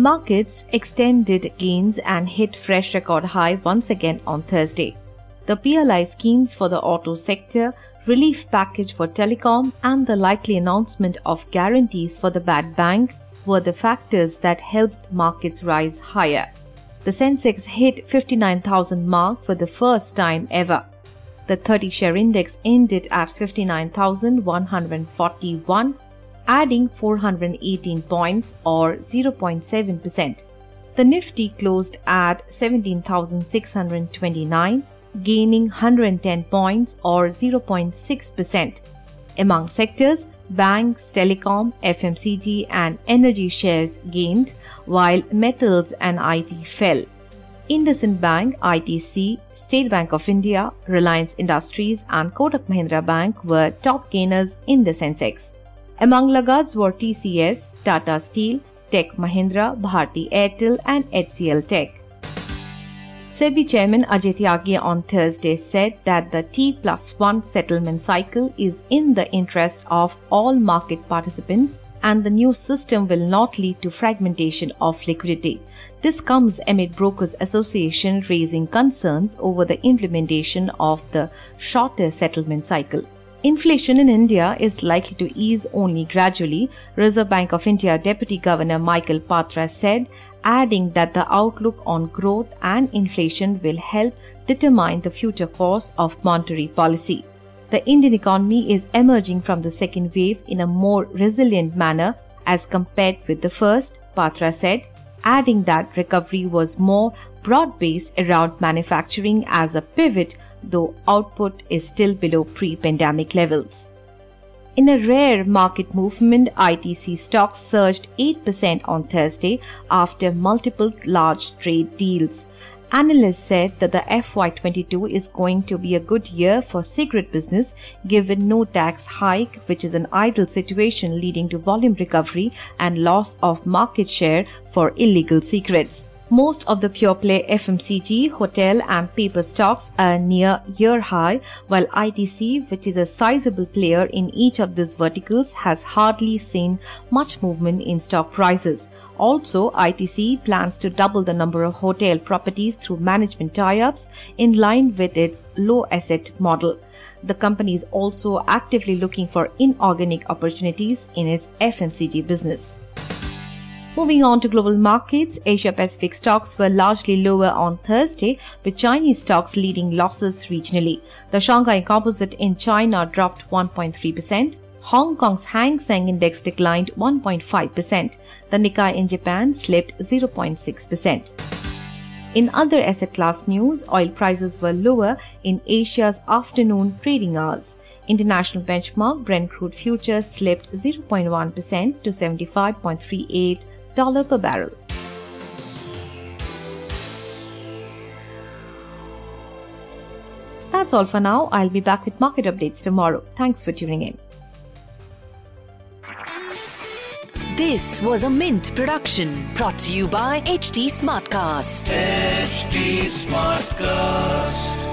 Markets extended gains and hit fresh record high once again on Thursday. The PLI schemes for the auto sector, relief package for telecom, and the likely announcement of guarantees for the bad bank were the factors that helped markets rise higher. The Sensex hit 59,000 mark for the first time ever. The 30 share index ended at 59,141 adding 418 points or 0.7%. The Nifty closed at 17,629, gaining 110 points or 0.6%. Among sectors, banks, telecom, FMCG, and energy shares gained, while metals and IT fell. IndusInd Bank, ITC, State Bank of India, Reliance Industries, and Kotak Mahindra Bank were top gainers in the Sensex. Among laggards were TCS, Tata Steel, Tech Mahindra, Bharti Airtel, and HCL Tech. SEBI Chairman Ajay Tyagi on Thursday said that the T plus 1 settlement cycle is in the interest of all market participants and the new system will not lead to fragmentation of liquidity. This comes amid Brokers Association raising concerns over the implementation of the shorter settlement cycle. Inflation in India is likely to ease only gradually, Reserve Bank of India Deputy Governor Michael Patra said, adding that the outlook on growth and inflation will help determine the future course of monetary policy. The Indian economy is emerging from the second wave in a more resilient manner as compared with the first, Patra said, adding that recovery was more broad based around manufacturing as a pivot though output is still below pre pandemic levels. In a rare market movement, ITC stocks surged 8% on Thursday after multiple large trade deals. Analysts said that the FY22 is going to be a good year for cigarette business given no tax hike, which is an ideal situation leading to volume recovery and loss of market share for illegal cigarettes. Most of the pure play FMCG, hotel, and paper stocks are near year high, while ITC, which is a sizable player in each of these verticals, has hardly seen much movement in stock prices. Also, ITC plans to double the number of hotel properties through management tie ups in line with its low asset model. The company is also actively looking for inorganic opportunities in its FMCG business. Moving on to global markets, Asia Pacific stocks were largely lower on Thursday, with Chinese stocks leading losses regionally. The Shanghai Composite in China dropped 1.3%. Hong Kong's Hang Seng Index declined 1.5%. The Nikkei in Japan slipped 0.6%. In other asset class news, oil prices were lower in Asia's afternoon trading hours. International benchmark Brent crude futures slipped 0.1% to 75.38 dollar per barrel. That's all for now. I'll be back with market updates tomorrow. Thanks for tuning in. This was a Mint production brought to you by HT Smartcast. HT Smartcast.